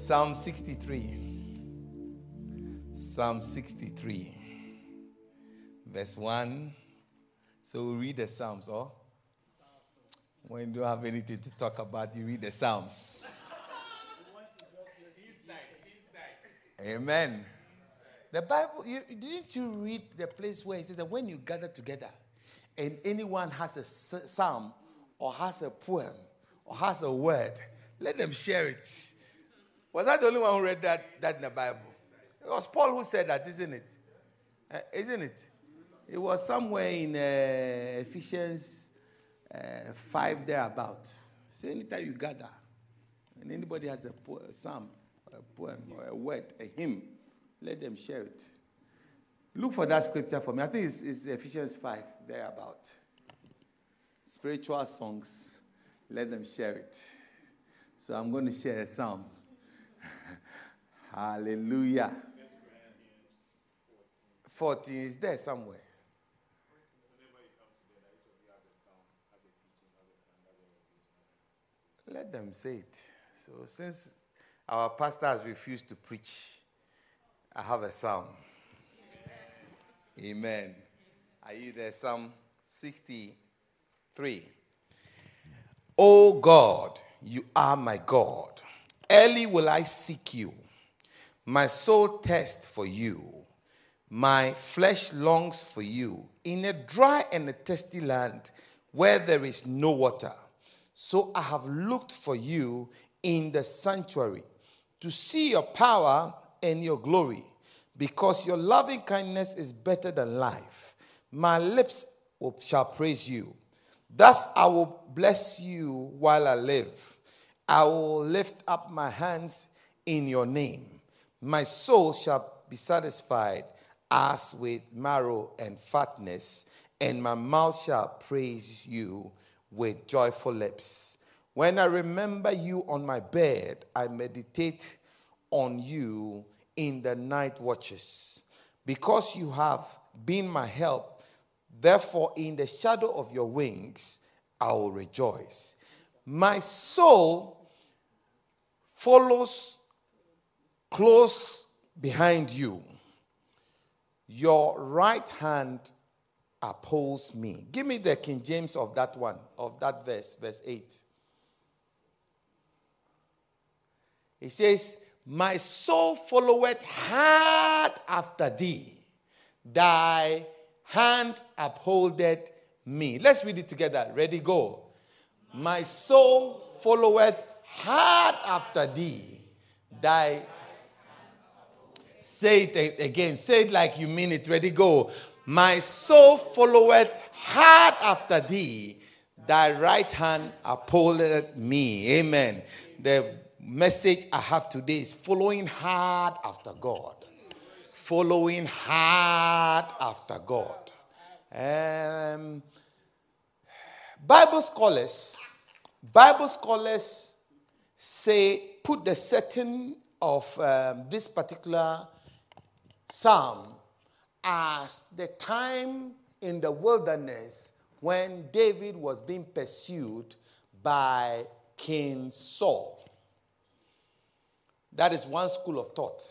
Psalm 63. Psalm 63, verse 1. So we read the Psalms, or? When you don't have anything to talk about, you read the Psalms. Amen. The Bible, you, didn't you read the place where it says that when you gather together and anyone has a psalm or has a poem or has a word, let them share it. Was I the only one who read that, that in the Bible? It was Paul who said that, isn't it? Uh, isn't it? It was somewhere in uh, Ephesians uh, 5 thereabout. So anytime you gather, and anybody has a, a psalm, a poem, or a word, a hymn, let them share it. Look for that scripture for me. I think it's, it's Ephesians 5 thereabout. Spiritual songs, let them share it. So I'm going to share a psalm. Hallelujah. 14 is there somewhere. Let them say it. So, since our pastor has refused to preach, I have a psalm. Amen. Amen. Are you there? Psalm 63. Oh God, you are my God. Early will I seek you. My soul thirsts for you. My flesh longs for you in a dry and a thirsty land where there is no water. So I have looked for you in the sanctuary to see your power and your glory, because your loving kindness is better than life. My lips shall praise you. Thus I will bless you while I live. I will lift up my hands in your name. My soul shall be satisfied as with marrow and fatness, and my mouth shall praise you with joyful lips. When I remember you on my bed, I meditate on you in the night watches. Because you have been my help, therefore, in the shadow of your wings, I will rejoice. My soul follows close behind you. Your right hand upholds me. Give me the King James of that one, of that verse, verse 8. He says, My soul followeth hard after thee, thy hand upholdeth me. Let's read it together. Ready, go. My soul followeth hard after thee, thy Say it again. Say it like you mean it. Ready, go. My soul followeth hard after thee. Thy right hand upholdeth me. Amen. The message I have today is following hard after God. Following hard after God. Um, Bible scholars, Bible scholars say put the setting of um, this particular psalm as the time in the wilderness when David was being pursued by King Saul. That is one school of thought.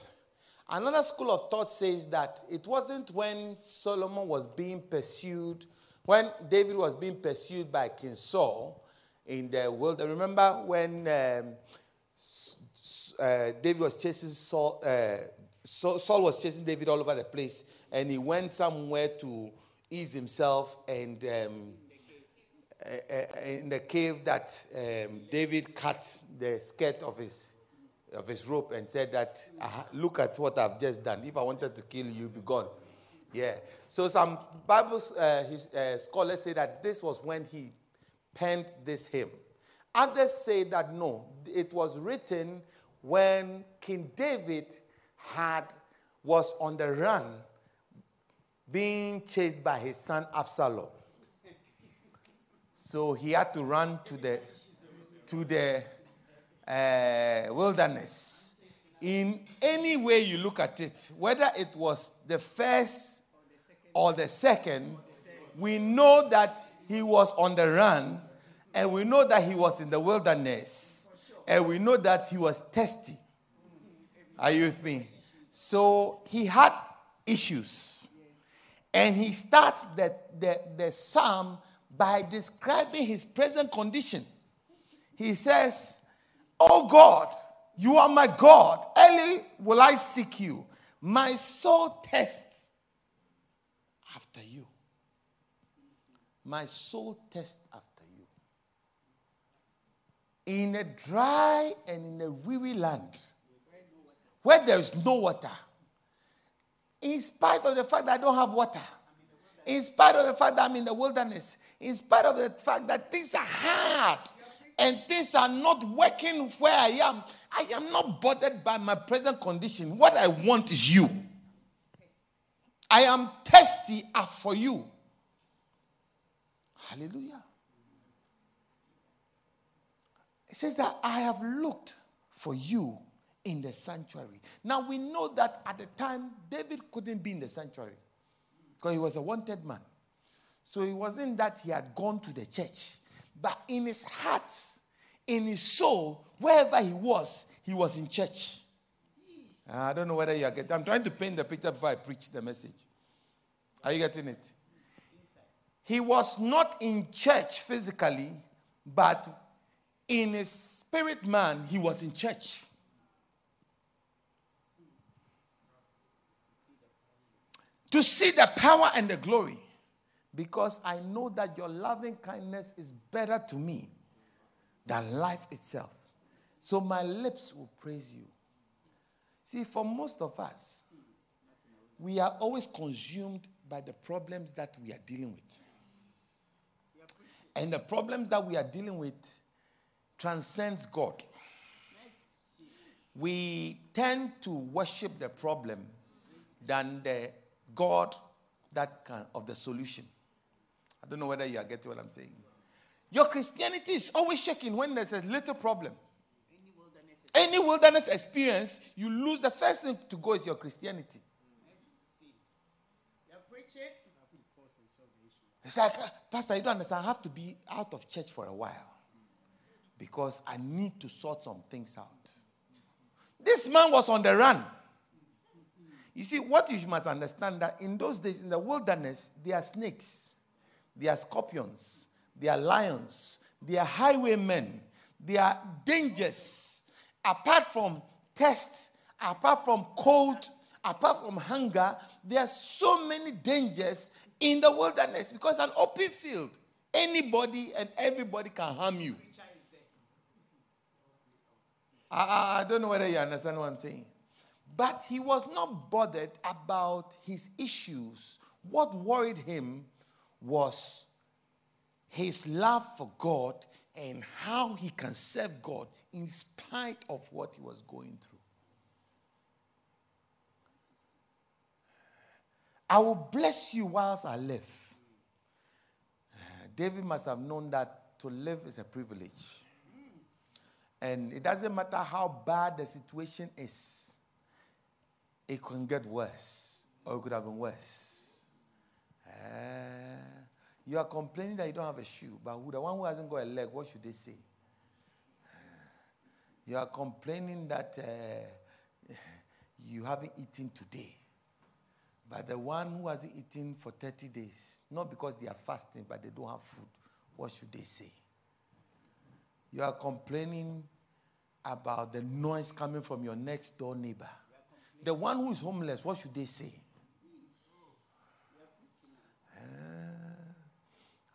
Another school of thought says that it wasn't when Solomon was being pursued, when David was being pursued by King Saul in the wilderness. Remember when um, uh, David was chasing Saul, uh, Saul was chasing David all over the place, and he went somewhere to ease himself and um, uh, uh, in the cave that um, David cut the skirt of his of his rope and said that look at what I've just done. If I wanted to kill you, be gone. Yeah. So some Bible uh, his, uh, scholars say that this was when he penned this hymn. Others say that no, it was written when King David had was on the run being chased by his son Absalom. So he had to run to the to the uh, wilderness. In any way you look at it, whether it was the first or the second, we know that he was on the run and we know that he was in the wilderness and we know that he was thirsty. Are you with me? So he had issues. And he starts the, the, the psalm by describing his present condition. He says, Oh God, you are my God. Early will I seek you. My soul tests after you. My soul tests after you. In a dry and in a weary land where there is no water, in spite of the fact that I don't have water, in spite of the fact that I'm in the wilderness, in spite of the fact that things are hard and things are not working where I am, I am not bothered by my present condition. What I want is you. I am thirsty for you. Hallelujah. It says that I have looked for you in the sanctuary. Now we know that at the time, David couldn't be in the sanctuary because he was a wanted man. So it wasn't that he had gone to the church, but in his heart, in his soul, wherever he was, he was in church. Ah, I don't know whether you are getting. I'm trying to paint the picture before I preach the message. Are you getting it? He was not in church physically, but in his spirit man, he was in church. To see the power and the glory, because I know that your loving kindness is better to me than life itself. So my lips will praise you. See, for most of us, we are always consumed by the problems that we are dealing with. And the problems that we are dealing with transcends God. We tend to worship the problem than the God that can of the solution. I don't know whether you are getting what I'm saying. Your Christianity is always shaking when there's a little problem. Any wilderness, Any wilderness experience, you lose the first thing to go is your Christianity. It's like, uh, Pastor, you don't understand. I have to be out of church for a while because I need to sort some things out. This man was on the run. You see, what you must understand that in those days in the wilderness, there are snakes, there are scorpions, there are lions, there are highwaymen, there are dangers. Apart from tests, apart from cold, apart from hunger, there are so many dangers in the wilderness because an open field, anybody and everybody can harm you. I, I don't know whether you understand what I'm saying. But he was not bothered about his issues. What worried him was his love for God and how he can serve God in spite of what he was going through. I will bless you whilst I live. David must have known that to live is a privilege. And it doesn't matter how bad the situation is, it can get worse, or it could have been worse. Uh, you are complaining that you don't have a shoe, but who, the one who hasn't got a leg, what should they say? You are complaining that uh, you haven't eaten today. But the one who hasn't eaten for 30 days, not because they are fasting, but they don't have food, what should they say? You are complaining about the noise coming from your next door neighbor. The one who is homeless, what should they say? Uh,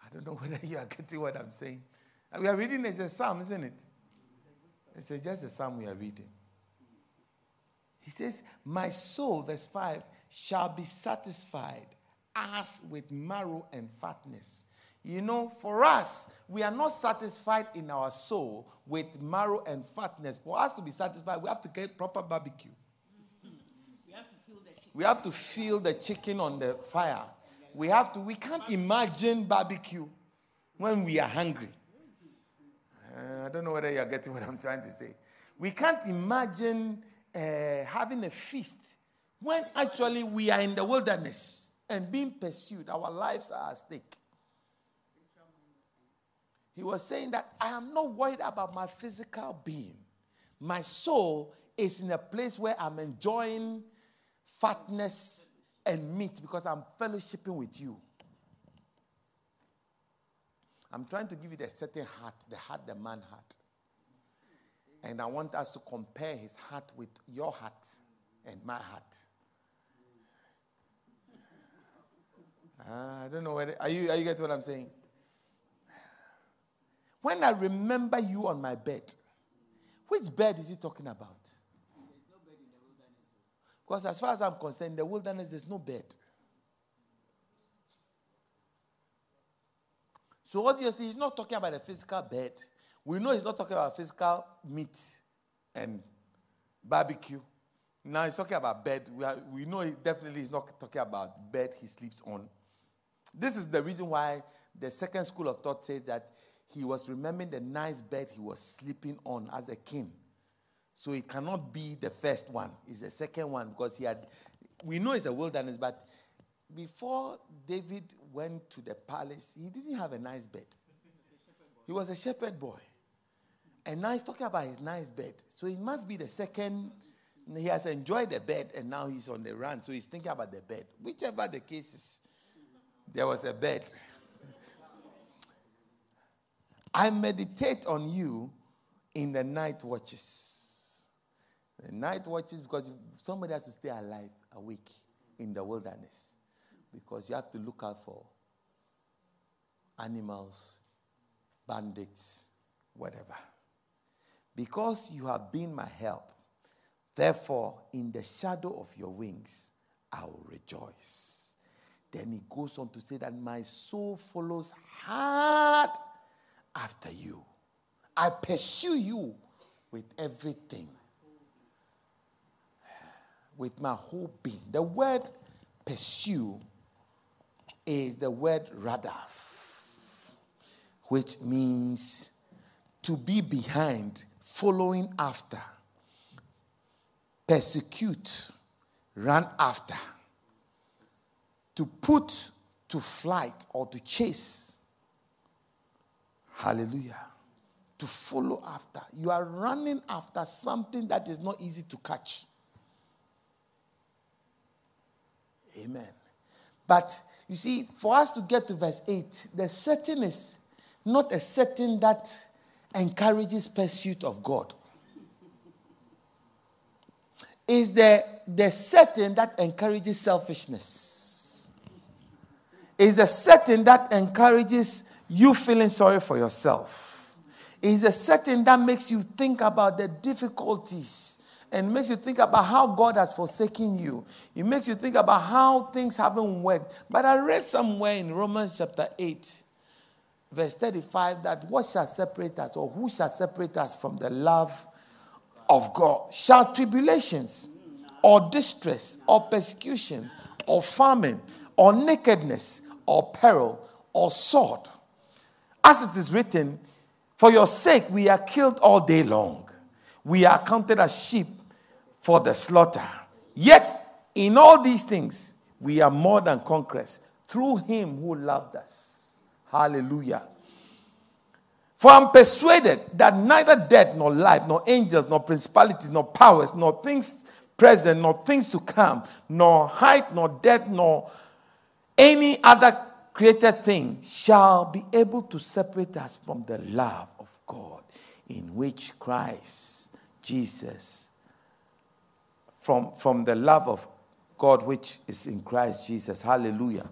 I don't know whether you are getting what I'm saying. We are reading as a psalm, isn't it? It's just a psalm we are reading. He says, My soul, verse 5, shall be satisfied as with marrow and fatness. You know, for us, we are not satisfied in our soul with marrow and fatness. For us to be satisfied, we have to get proper barbecue. we, have we have to feel the chicken on the fire. We have to, we can't imagine barbecue when we are hungry. Uh, I don't know whether you're getting what I'm trying to say. We can't imagine uh, having a feast when actually we are in the wilderness and being pursued, our lives are at stake. He was saying that I am not worried about my physical being. My soul is in a place where I'm enjoying fatness and meat because I'm fellowshipping with you. I'm trying to give you the certain heart, the heart the man had. And I want us to compare his heart with your heart and my heart. Uh, I don't know whether are you are you getting what I'm saying? When I remember you on my bed, which bed is he talking about? Because as far as I'm concerned, in the wilderness, there's no bed. So obviously, he's not talking about a physical bed. We know he's not talking about physical meat and barbecue. Now he's talking about bed. We, are, we know he definitely is not talking about bed he sleeps on. This is the reason why the second school of thought says that he was remembering the nice bed he was sleeping on as a king. So it cannot be the first one. It's the second one because he had. We know it's a wilderness, but before David went to the palace, he didn't have a nice bed. He was a shepherd boy. And now he's talking about his nice bed. So it must be the second. He has enjoyed the bed and now he's on the run. So he's thinking about the bed. Whichever the case is, there was a bed. I meditate on you in the night watches. The night watches because somebody has to stay alive, awake in the wilderness. Because you have to look out for animals, bandits, whatever. Because you have been my help, therefore, in the shadow of your wings, I will rejoice. Then he goes on to say that my soul follows hard after you. I pursue you with everything, with my whole being. The word pursue is the word radaf, which means to be behind, following after, persecute, run after, to put to flight or to chase. Hallelujah. To follow after. You are running after something that is not easy to catch. Amen. But you see, for us to get to verse 8, the setting is not a setting that encourages pursuit of God. Is the, the setting that encourages selfishness. Is the setting that encourages you feeling sorry for yourself. Is a setting that makes you think about the difficulties and makes you think about how God has forsaken you. It makes you think about how things haven't worked. But I read somewhere in Romans chapter 8, verse 35, that what shall separate us, or who shall separate us from the love of God? Shall tribulations, or distress, or persecution, or famine, or nakedness, or peril, or sword? As it is written, For your sake we are killed all day long. We are counted as sheep for the slaughter. Yet, in all these things, we are more than conquerors through him who loved us. Hallelujah. For I'm persuaded that neither death, nor life, nor angels, nor principalities, nor powers, nor things present, nor things to come, nor height, nor depth, nor any other created thing shall be able to separate us from the love of God in which Christ Jesus from, from the love of God which is in Christ Jesus. Hallelujah.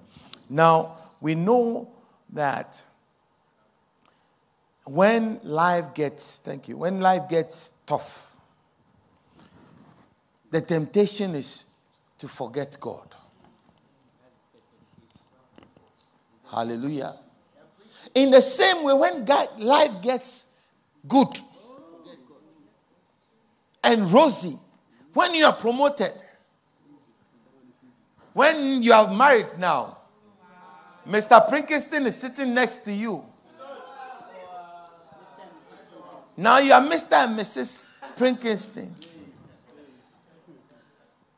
Now, we know that when life gets, thank you, when life gets tough, the temptation is to forget God. Hallelujah. In the same way, when God, life gets good and rosy, when you are promoted, when you are married now, Mr. Prinkiston is sitting next to you. Now you are Mr. and Mrs. Prinkiston.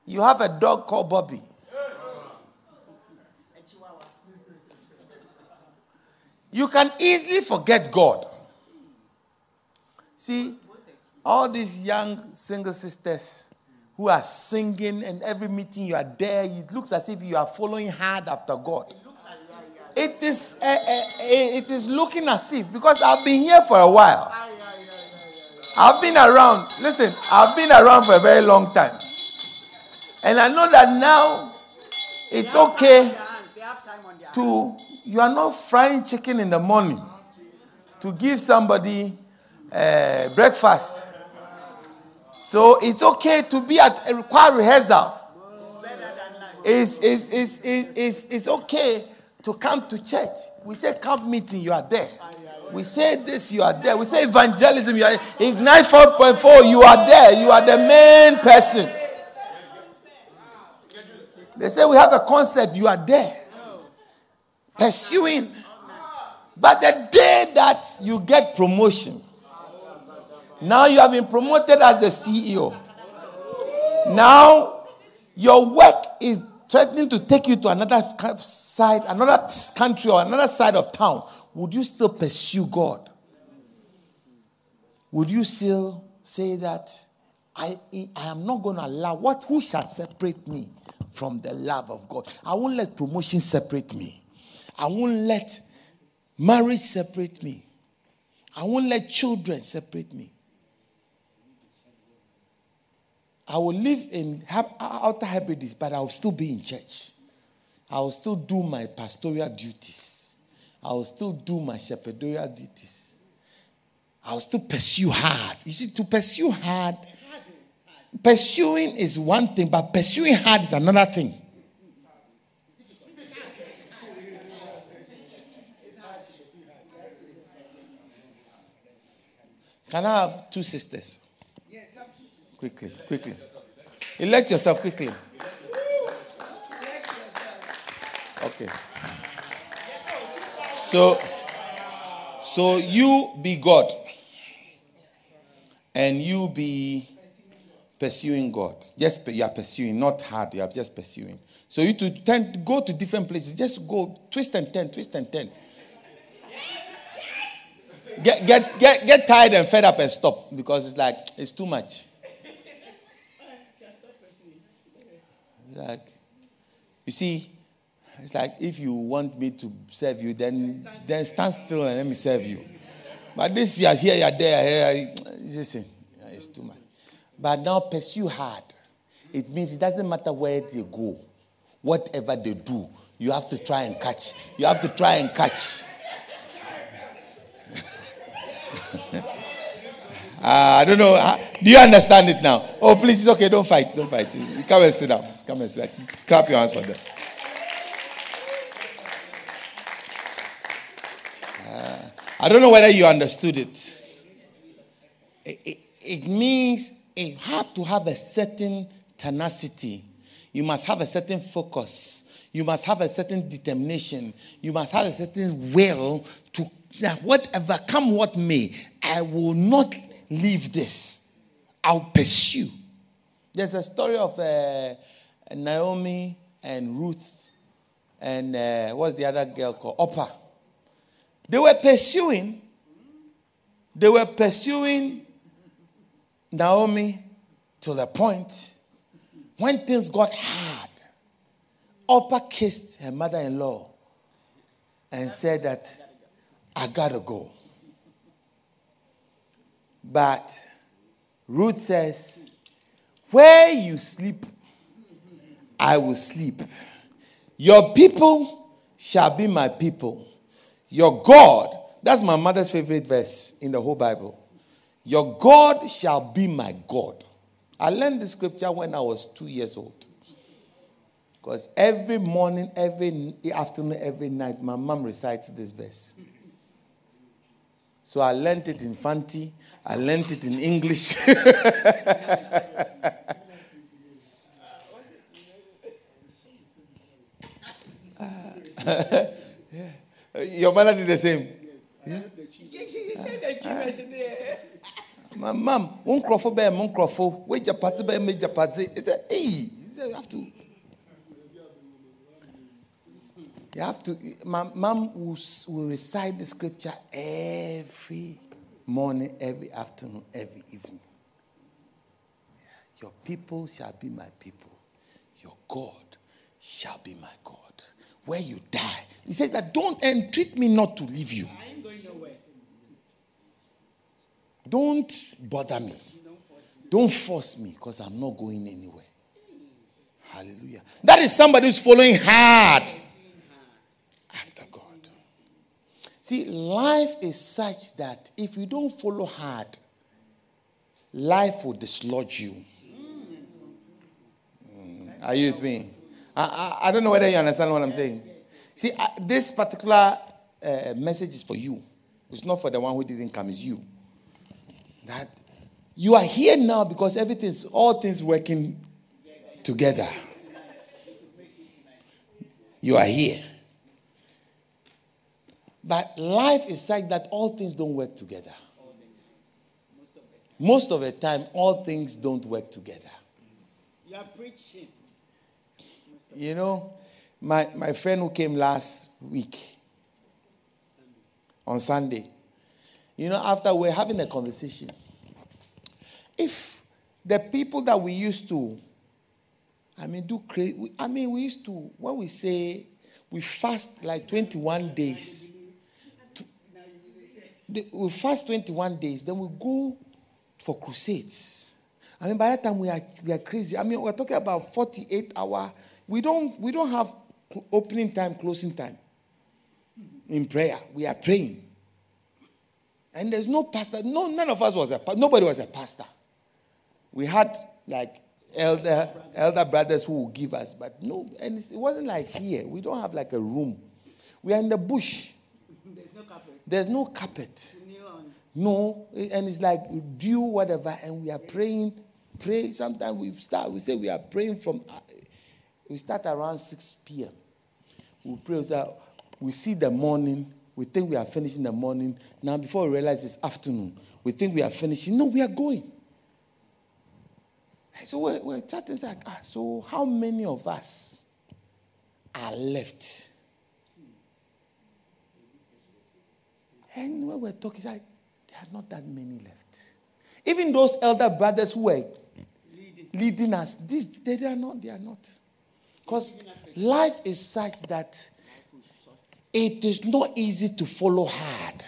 You have a dog called Bobby. You can easily forget God. See, all these young single sisters who are singing, and every meeting you are there, it looks as if you are following hard after God. It is, uh, uh, it is looking as if, because I've been here for a while. I've been around, listen, I've been around for a very long time. And I know that now it's okay to, you are not frying chicken in the morning to give somebody uh, breakfast. So it's okay to be at a choir rehearsal. It's, it's, it's, it's, it's okay to come to church. We say camp meeting, you are there. We say this, you are there. We say evangelism, you are Ignite 4.4, you are there. You are the main person. They say we have a concert, you are there. Pursuing. But the day that you get promotion, now you have been promoted as the CEO. Now your work is threatening to take you to another side, another country, or another side of town. Would you still pursue God? Would you still say that I, I am not going to allow what who shall separate me from the love of God? I won't let promotion separate me. I won't let marriage separate me. I won't let children separate me. I will live in outer Hebrides, but I will still be in church. I will still do my pastoral duties. I will still do my shepherdorial duties. I will still pursue hard. You see, to pursue hard, pursuing is one thing, but pursuing hard is another thing. Can I have two sisters? Yes. Quickly, quickly. Elect yourself quickly. Okay. So, so you be God, and you be pursuing God. Just you are pursuing, not hard. You are just pursuing. So you to tend go to different places. Just go twist and turn, twist and turn. Get get get get tired and fed up and stop because it's like it's too much. Like, you see, it's like if you want me to serve you, then then stand still and let me serve you. But this you are here, you are there, here, listen, it's too much. But now pursue hard. It means it doesn't matter where they go, whatever they do, you have to try and catch. You have to try and catch. Uh, I don't know. Uh, do you understand it now? Oh, please, it's okay. Don't fight. Don't fight. Come and sit down. Come and sit down. Clap your hands for them. Uh, I don't know whether you understood it. It, it, it means you have to have a certain tenacity. You must have a certain focus. You must have a certain determination. You must have a certain will to that whatever come what may, I will not leave this. I'll pursue. There's a story of uh, Naomi and Ruth and uh, what's the other girl called? Orpah. They were pursuing, they were pursuing Naomi to the point when things got hard. Orpah kissed her mother in law and said that I gotta go. But Ruth says, Where you sleep, I will sleep. Your people shall be my people. Your God, that's my mother's favorite verse in the whole Bible. Your God shall be my God. I learned the scripture when I was two years old. Because every morning, every afternoon, every night, my mom recites this verse. So I learned it in Fanti. I learned it in English. Uh, Your mother did the same. Yeah? My mom, one crofo bear, one crofo, wait party bear, major party. He said, hey, you have to. You have to. My mom will, will recite the scripture every morning, every afternoon, every evening. Your people shall be my people. Your God shall be my God. Where you die. He says that don't entreat me not to leave you. I ain't going nowhere. Don't bother me. Don't force me because I'm not going anywhere. Hallelujah. That is somebody who's following hard after God. See, life is such that if you don't follow hard, life will dislodge you. Mm. Are you with me? I, I, I, don't know whether you understand what I'm saying. See, uh, this particular uh, message is for you. It's not for the one who didn't come, it's you. That you are here now because everything's all things working together. You are here. But life is like that all things don't work together. Most of the time, all things don't work together. You are preaching. You know, my, my friend who came last week on Sunday, you know, after we're having a conversation, if the people that we used to, I mean, do crazy, I mean, we used to, when we say we fast like 21 days, we fast 21 days, then we go for crusades. I mean, by that time we are, we are crazy. I mean, we're talking about 48 hour. We don't, we don't have opening time, closing time in prayer. We are praying. And there's no pastor. No, none of us was a nobody was a pastor. We had like elder elder brothers who would give us, but no, and it wasn't like here. We don't have like a room. We are in the bush. There's no carpet. There's no carpet. No, and it's like do whatever, and we are praying. Pray. Sometimes we start. We say we are praying from. Uh, we start around six p.m. We pray. So we see the morning. We think we are finishing the morning. Now, before we realize it's afternoon, we think we are finishing. No, we are going. So we're, we're chatting. It's like, ah, so how many of us are left? And when we're talking, like, there are not that many left. Even those elder brothers who were leading, leading us, this, they, they are not. They are not. Because life is such that it is not easy to follow hard.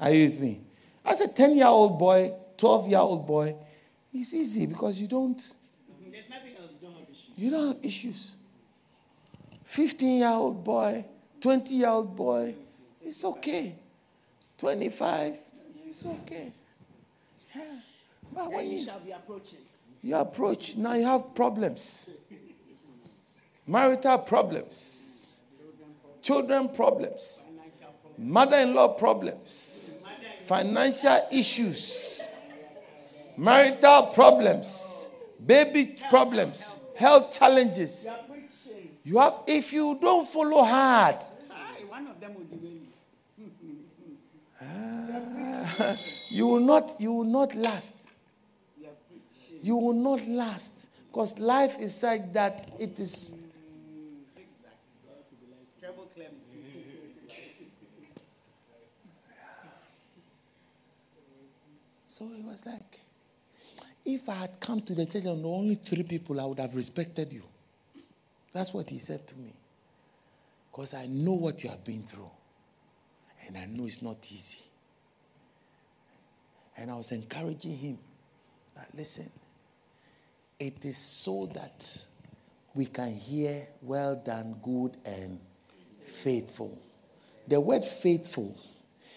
Are you with me? As a 10 year old boy, 12 year old boy, it's easy because you don't. There's nothing else. You don't have issues. You don't have issues. 15 year old boy, 20 year old boy, it's okay. 25, it's okay. Yeah. But when you, you shall be approaching. You approach, now you have problems. Marital problems, children problems, mother in law problems, financial issues marital problems, baby problems, health challenges. You have, if you don't follow hard, one of them will derail you. Ah, you will not, you will not last. You will not last because life is like that. It is. So it was like, if I had come to the church and only three people, I would have respected you. That's what he said to me. Because I know what you have been through. And I know it's not easy. And I was encouraging him that, listen, it is so that we can hear, well done, good, and faithful. The word faithful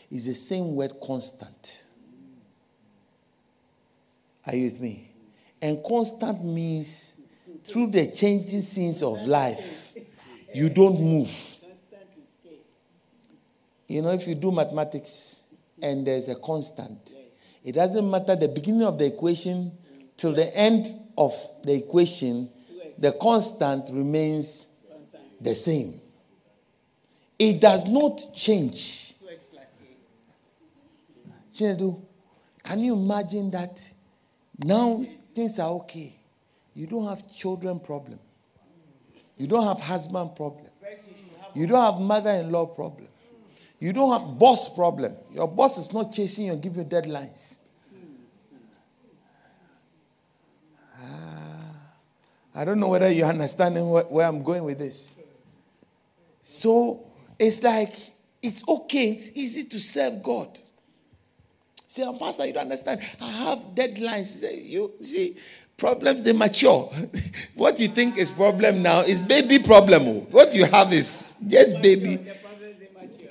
is the same word constant. Are you with me? And constant means through the changing scenes of life, you don't move. You know, if you do mathematics and there's a constant, it doesn't matter the beginning of the equation till the end of the equation, the constant remains the same. It does not change. Chinedu, can you imagine that now things are okay. You don't have children problem. You don't have husband problem. You don't have mother-in-law problem. You don't have boss problem. Your boss is not chasing you, giving you deadlines. Ah, I don't know whether you're understanding where I'm going with this. So it's like it's okay, it's easy to serve God. Say, Pastor, you don't understand. I have deadlines. Say, you see, problems they mature. what you think is problem now is baby problem. Oh. What you have is just baby.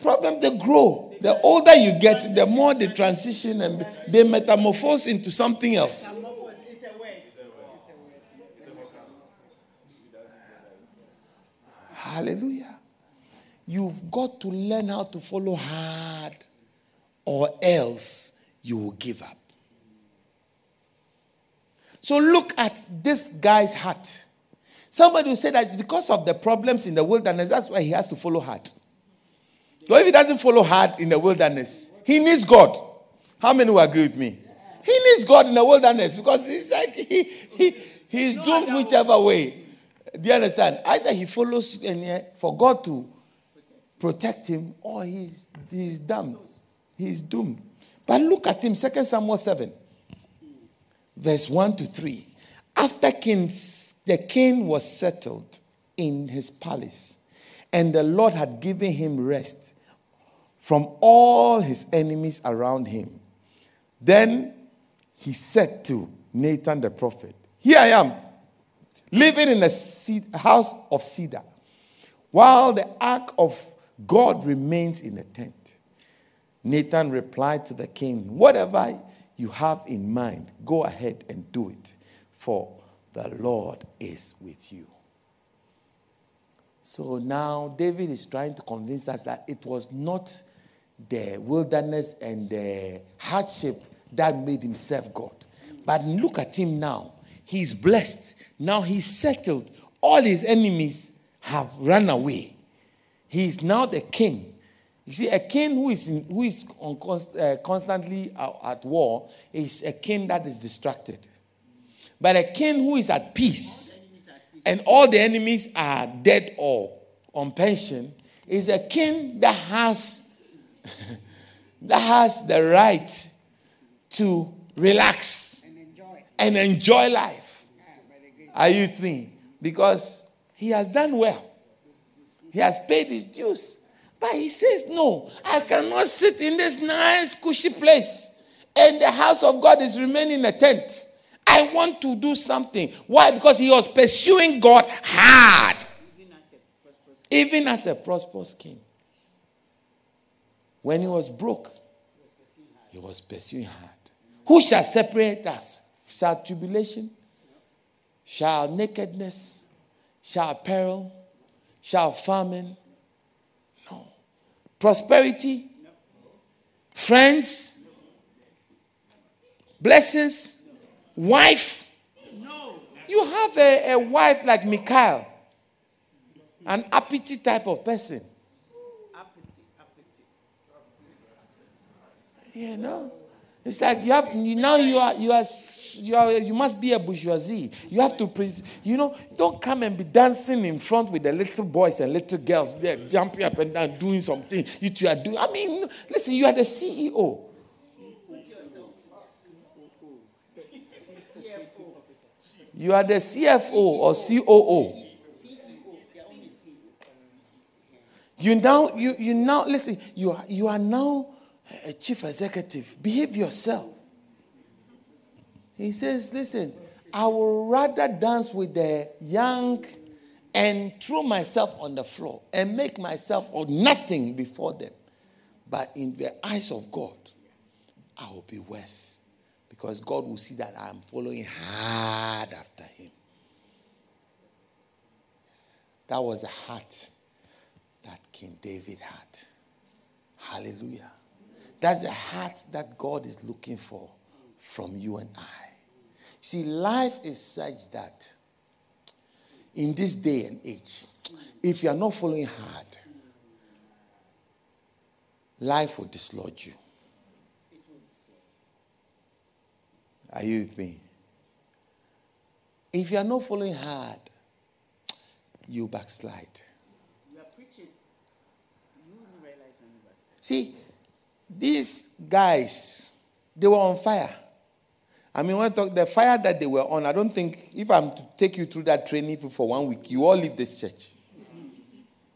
Problem they grow. The older you get, the more they transition and they metamorphose into something else. Hallelujah. You've got to learn how to follow hard, or else you will give up. So look at this guy's heart. Somebody will say that it's because of the problems in the wilderness, that's why he has to follow hard. So if he doesn't follow hard in the wilderness, he needs God. How many will agree with me? He needs God in the wilderness because he's like he, he he's doomed whichever way. Do you understand? Either he follows for God to protect him, or he's he's done. He's doomed. But look at him, 2 Samuel 7, verse 1 to 3. After kings, the king was settled in his palace, and the Lord had given him rest from all his enemies around him. Then he said to Nathan the prophet, Here I am, living in a house of cedar, while the ark of God remains in the tent. Nathan replied to the king, Whatever you have in mind, go ahead and do it, for the Lord is with you. So now David is trying to convince us that it was not the wilderness and the hardship that made himself God. But look at him now. He's blessed. Now he's settled. All his enemies have run away. He is now the king. You see, a king who is, in, who is on const, uh, constantly uh, at war is a king that is distracted. But a king who is at peace and all the enemies are dead or on pension is a king that has that has the right to relax And enjoy. and enjoy life. Ah, by. Are you with me? Because he has done well. He has paid his dues. But he says, No, I cannot sit in this nice, cushy place. And the house of God is remaining a tent. I want to do something. Why? Because he was pursuing God hard, Even as a prosperous king. When he was broke, he was pursuing hard. Who shall separate us? Shall tribulation? Shall nakedness? Shall peril? Shall famine? Prosperity? Friends? Blessings? Wife? You have a, a wife like Michal, an uppity type of person. Appetite, appetite. You know, it's like you have you, now you are you are you are you must be a bourgeoisie. You have to pre, you know don't come and be dancing in front with the little boys and little girls. They're jumping up and down doing something. You two are doing. I mean, listen, you are the CEO. You are the CFO or COO. You now you you now listen. You are you are now a chief executive. Behave yourself. He says, listen, I will rather dance with the young and throw myself on the floor and make myself or nothing before them. But in the eyes of God, I will be worth. Because God will see that I am following hard after him. That was the heart that King David had. Hallelujah. That's the heart that God is looking for from you and I. See, life is such that in this day and age, if you are not following hard, life will dislodge you. Are you with me? If you are not following hard, you backslide. You are preaching. You realize when you backslide. See, these guys, they were on fire. I mean, when I talk the fire that they were on, I don't think if I'm to take you through that training for one week, you all leave this church.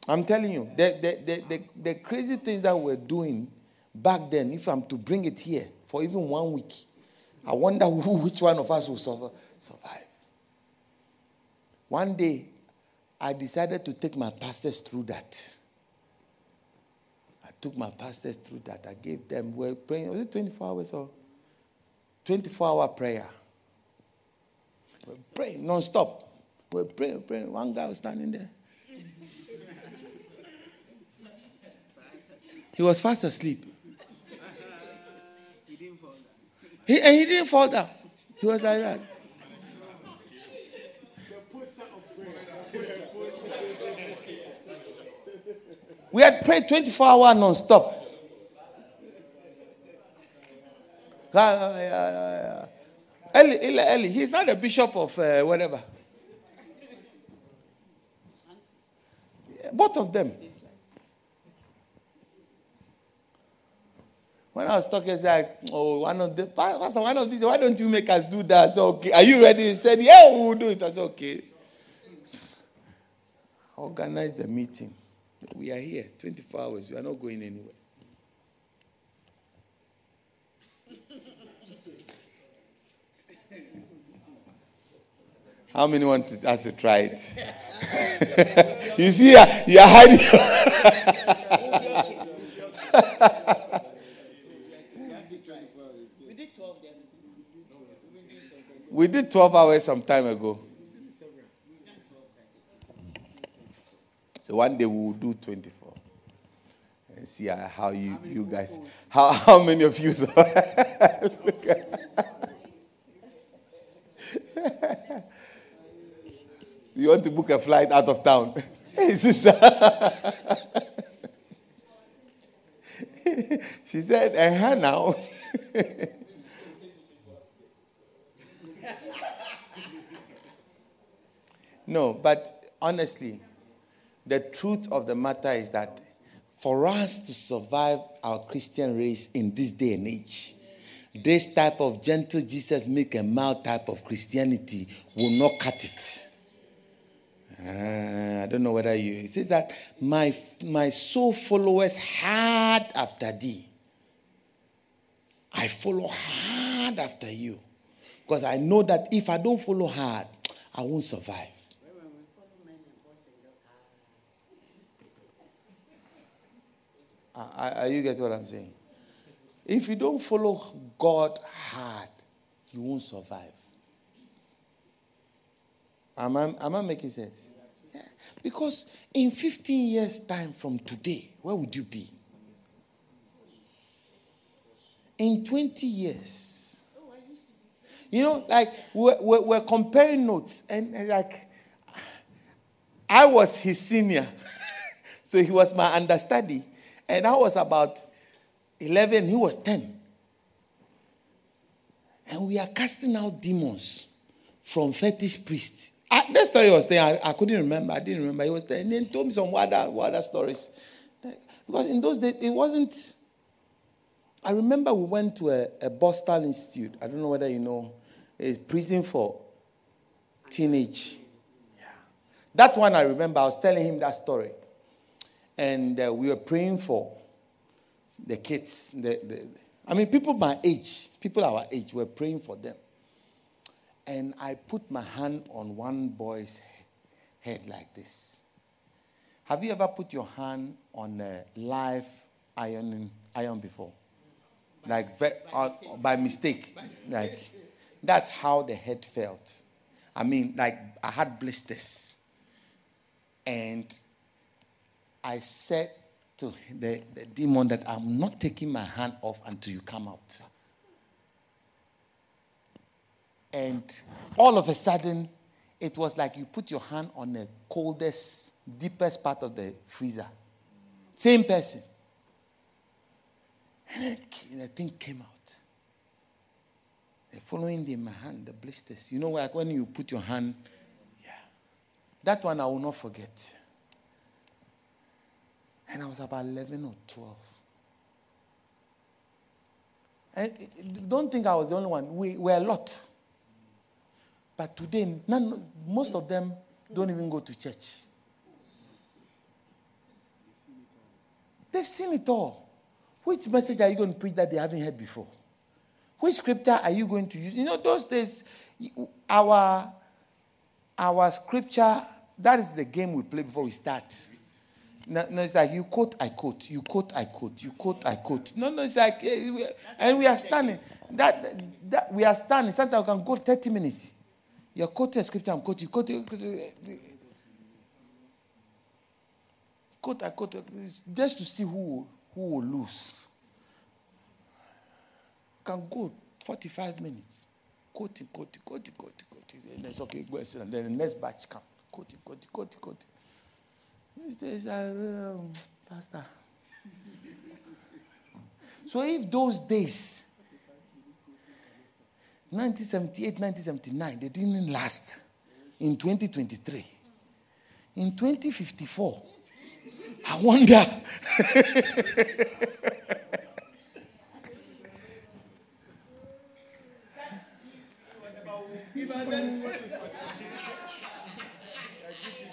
I'm telling you, the, the, the, the, the crazy things that we're doing back then, if I'm to bring it here for even one week, I wonder who, which one of us will survive. One day, I decided to take my pastors through that. I took my pastors through that. I gave them, we praying, was it 24 hours or 24 hour prayer? We're praying non stop. We're praying, praying. One guy was standing there. He was fast asleep. He didn't fall down. He, and he didn't fall down. He was like that. We had prayed 24 hours non stop. Eli, Eli, Eli, he's not the bishop of uh, whatever. Both of them. When I was talking, he said, "Oh, one of the pastor, one of these. Why don't you make us do that?" So, okay, are you ready? He said, "Yeah, we will do it." I said, "Okay." Organize the meeting. We are here 24 hours. We are not going anywhere. How many want us to try it? you see, you're hiding. We did 12 we did 12 hours some time ago. So one day we will do 24 and see how you, you guys, how, how many of you. You want to book a flight out of town? Hey, sister. she said, uh-huh now. no, but honestly, the truth of the matter is that for us to survive our Christian race in this day and age, this type of gentle Jesus make a mild type of Christianity will not cut it. Ah, I don't know whether you. It says that my my soul followers hard after thee. I follow hard after you, because I know that if I don't follow hard, I won't survive. When we follow men and boys and girls, ah, Are, you getting what I'm saying? If you don't follow God hard, you won't survive. Am I, am I making sense? Yeah. Because in 15 years' time from today, where would you be? In 20 years. You know, like we're, we're, we're comparing notes, and, and like I was his senior, so he was my understudy, and I was about 11, he was 10. And we are casting out demons from fetish priests. I, that story was there. I, I couldn't remember. I didn't remember. He was there. And then told me some other, other stories. Because in those days, it wasn't. I remember we went to a, a Borstal Institute. I don't know whether you know. A prison for teenage. Yeah. That one I remember. I was telling him that story. And uh, we were praying for the kids. The, the, I mean, people my age, people our age, were praying for them. And I put my hand on one boy's head like this. Have you ever put your hand on a live iron, iron before? Like ve- uh, by mistake. Like that's how the head felt. I mean, like I had blisters. And I said to the, the demon that I'm not taking my hand off until you come out. And all of a sudden, it was like you put your hand on the coldest, deepest part of the freezer. Same person. And the thing came out. The following day, my hand, the blisters. You know, like when you put your hand, yeah. That one I will not forget. And I was about 11 or 12. And don't think I was the only one. We were a lot. But today, none, most of them don't even go to church. They've seen it all. Which message are you going to preach that they haven't heard before? Which scripture are you going to use? You know, those days, our, our scripture, that is the game we play before we start. No, no, it's like you quote, I quote, you quote, I quote, you quote, I quote. No, no, it's like, eh, and we are standing. That, that we are standing. Sometimes we can go 30 minutes. You're quoting scripture, I'm quoting, quoting. Quote, I quote, just to see who, who will lose. Can go 45 minutes. Quoting, quoting, quoting, quoting, quoting. And it's okay, go and sit. And then the next batch come. Quoting, quoting, quoting, quoting. These days, um, Pastor. so if those days, 1978, 1979, they didn't last in 2023. In 2054, I wonder.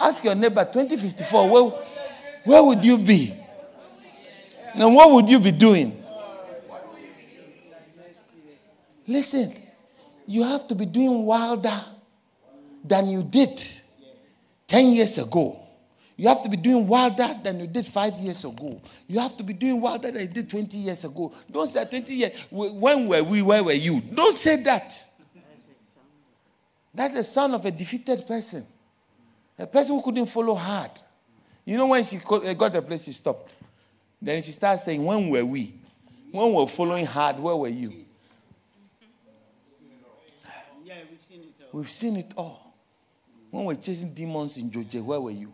Ask your neighbor 2054, where, where would you be? And what would you be doing? Listen, you have to be doing wilder than you did 10 years ago. You have to be doing wilder than you did five years ago. You have to be doing wilder than you did 20 years ago. Don't say 20 years. When were we? Where were you? Don't say that. That's the sound of a defeated person. A person who couldn't follow hard. You know, when she uh, got the place, she stopped. Then she started saying, When were we? When we were following hard, where were you? Yeah, we've seen it all. We've seen it all. When we we're chasing demons in Georgia, where were you?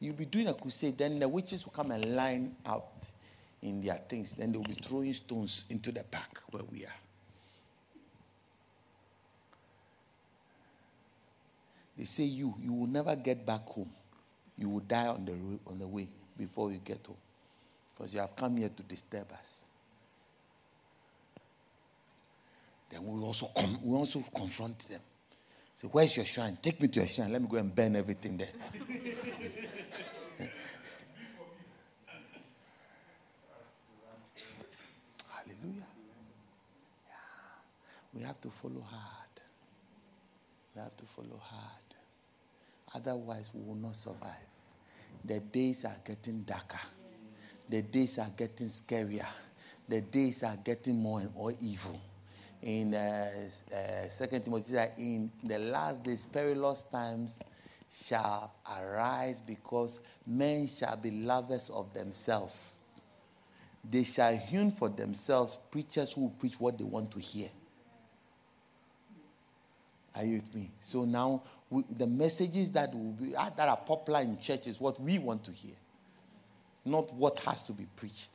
You'll be doing a crusade, then the witches will come and line out in their things. Then they'll be throwing stones into the park where we are. They say you, you will never get back home. You will die on the, on the way before you get home. Because you have come here to disturb us. Then we also, com- we also confront them. Say, where's your shrine? Take me to your shrine. Let me go and burn everything there. Hallelujah. Yeah. We have to follow hard. We have to follow hard. Otherwise, we will not survive. The days are getting darker. The days are getting scarier. The days are getting more and more evil. In uh, uh, Second Timothy, in the last days, perilous times shall arise because men shall be lovers of themselves. They shall hewn for themselves preachers who preach what they want to hear. Are you with me? So now we, the messages that will be uh, that are popular in church is what we want to hear, not what has to be preached.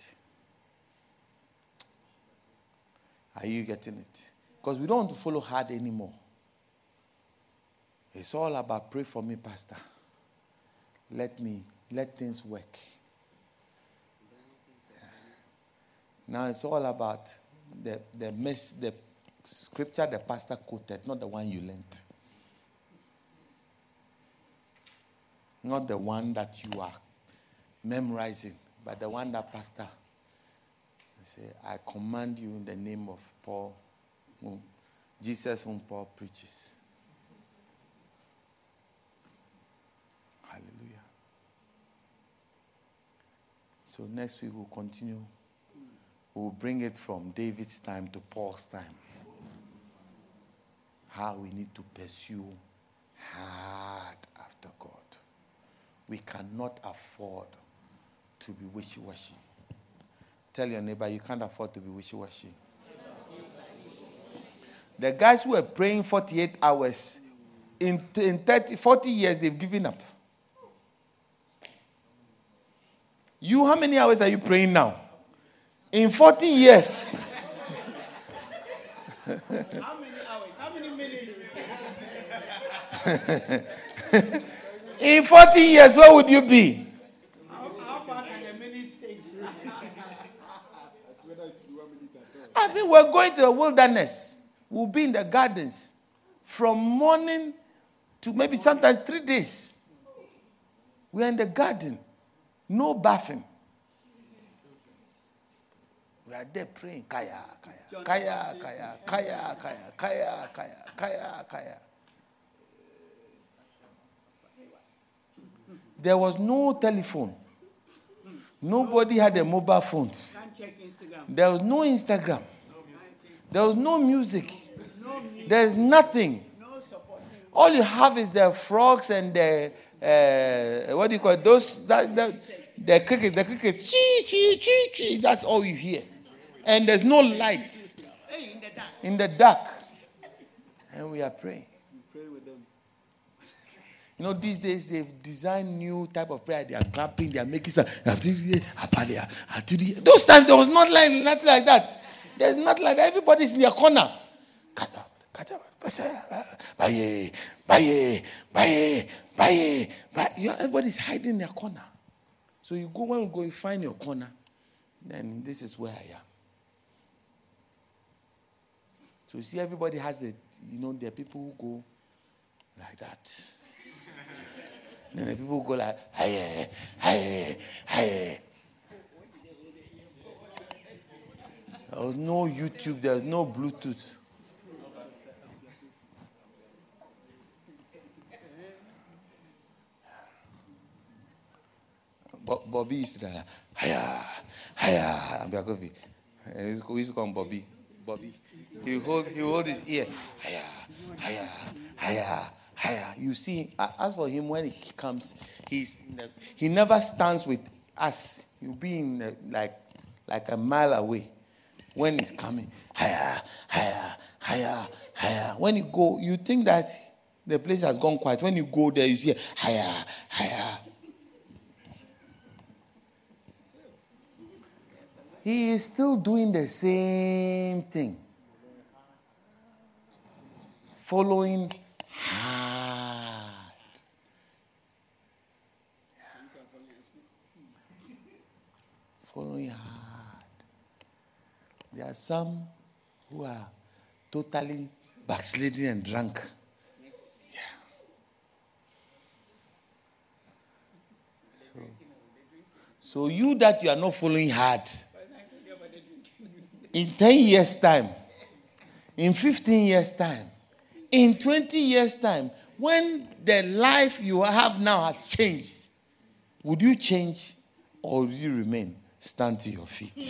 Are you getting it? Because we don't want to follow hard anymore. It's all about pray for me, Pastor. Let me let things work. Now it's all about the the mess the scripture the pastor quoted, not the one you learned. Not the one that you are memorizing, but the one that pastor I say, I command you in the name of Paul, whom, Jesus whom Paul preaches. Hallelujah. So next week we'll continue. We'll bring it from David's time to Paul's time how we need to pursue hard after God. We cannot afford to be wishy washy. Tell your neighbor you can't afford to be wishy washy. The guys who were praying 48 hours, in, in 30, 40 years, they've given up. You, how many hours are you praying now? In 40 years. In 40 years, where would you be? I mean, we're going to the wilderness. We'll be in the gardens from morning to maybe sometimes three days. We're in the garden, no bathing. We are there praying, kaya, kaya, kaya, kaya, kaya, kaya, kaya, kaya, kaya, kaya. There was no telephone. Nobody had a mobile phone. Can't check Instagram. There was no Instagram. There was no music. There's nothing. All you have is the frogs and the uh, what do you call it? those that, that the cricket, the cricket, chee chee chee chee. That's all you hear, and there's no light in the dark. in the dark, and we are praying. You know, these days they've designed new type of prayer. They are clapping, they are making some. Ah, ah, Those times there was not like nothing like that. There's not like that. Everybody's in their corner. Baye. Everybody's hiding in their corner. So you go when you go, you find your corner. Then this is where I am. So you see, everybody has a, you know, there are people who go like that. Then the people go like, hey, hey, hey. There was no YouTube, there was no Bluetooth. Bo- Bobby to do that. Hiya, hiya. Like, And he used to- we used to Bobby. Bobby. He hold, he hold his ear. Hiya, hiya, hiya, hiya. You see, as for him, when he comes, he's he never stands with us. He'll be in the, like, like a mile away when he's coming. higher, higher, higher, hiya. When you go, you think that the place has gone quiet. When you go there, you see, higher, higher. He is still doing the same thing. Following hard. Following hard. There are some who are totally backsliding and drunk. Yeah. So, so you that you are not following hard, in 10 years' time, in 15 years' time, in 20 years' time, when the life you have now has changed, would you change or would you remain? Stand to your feet.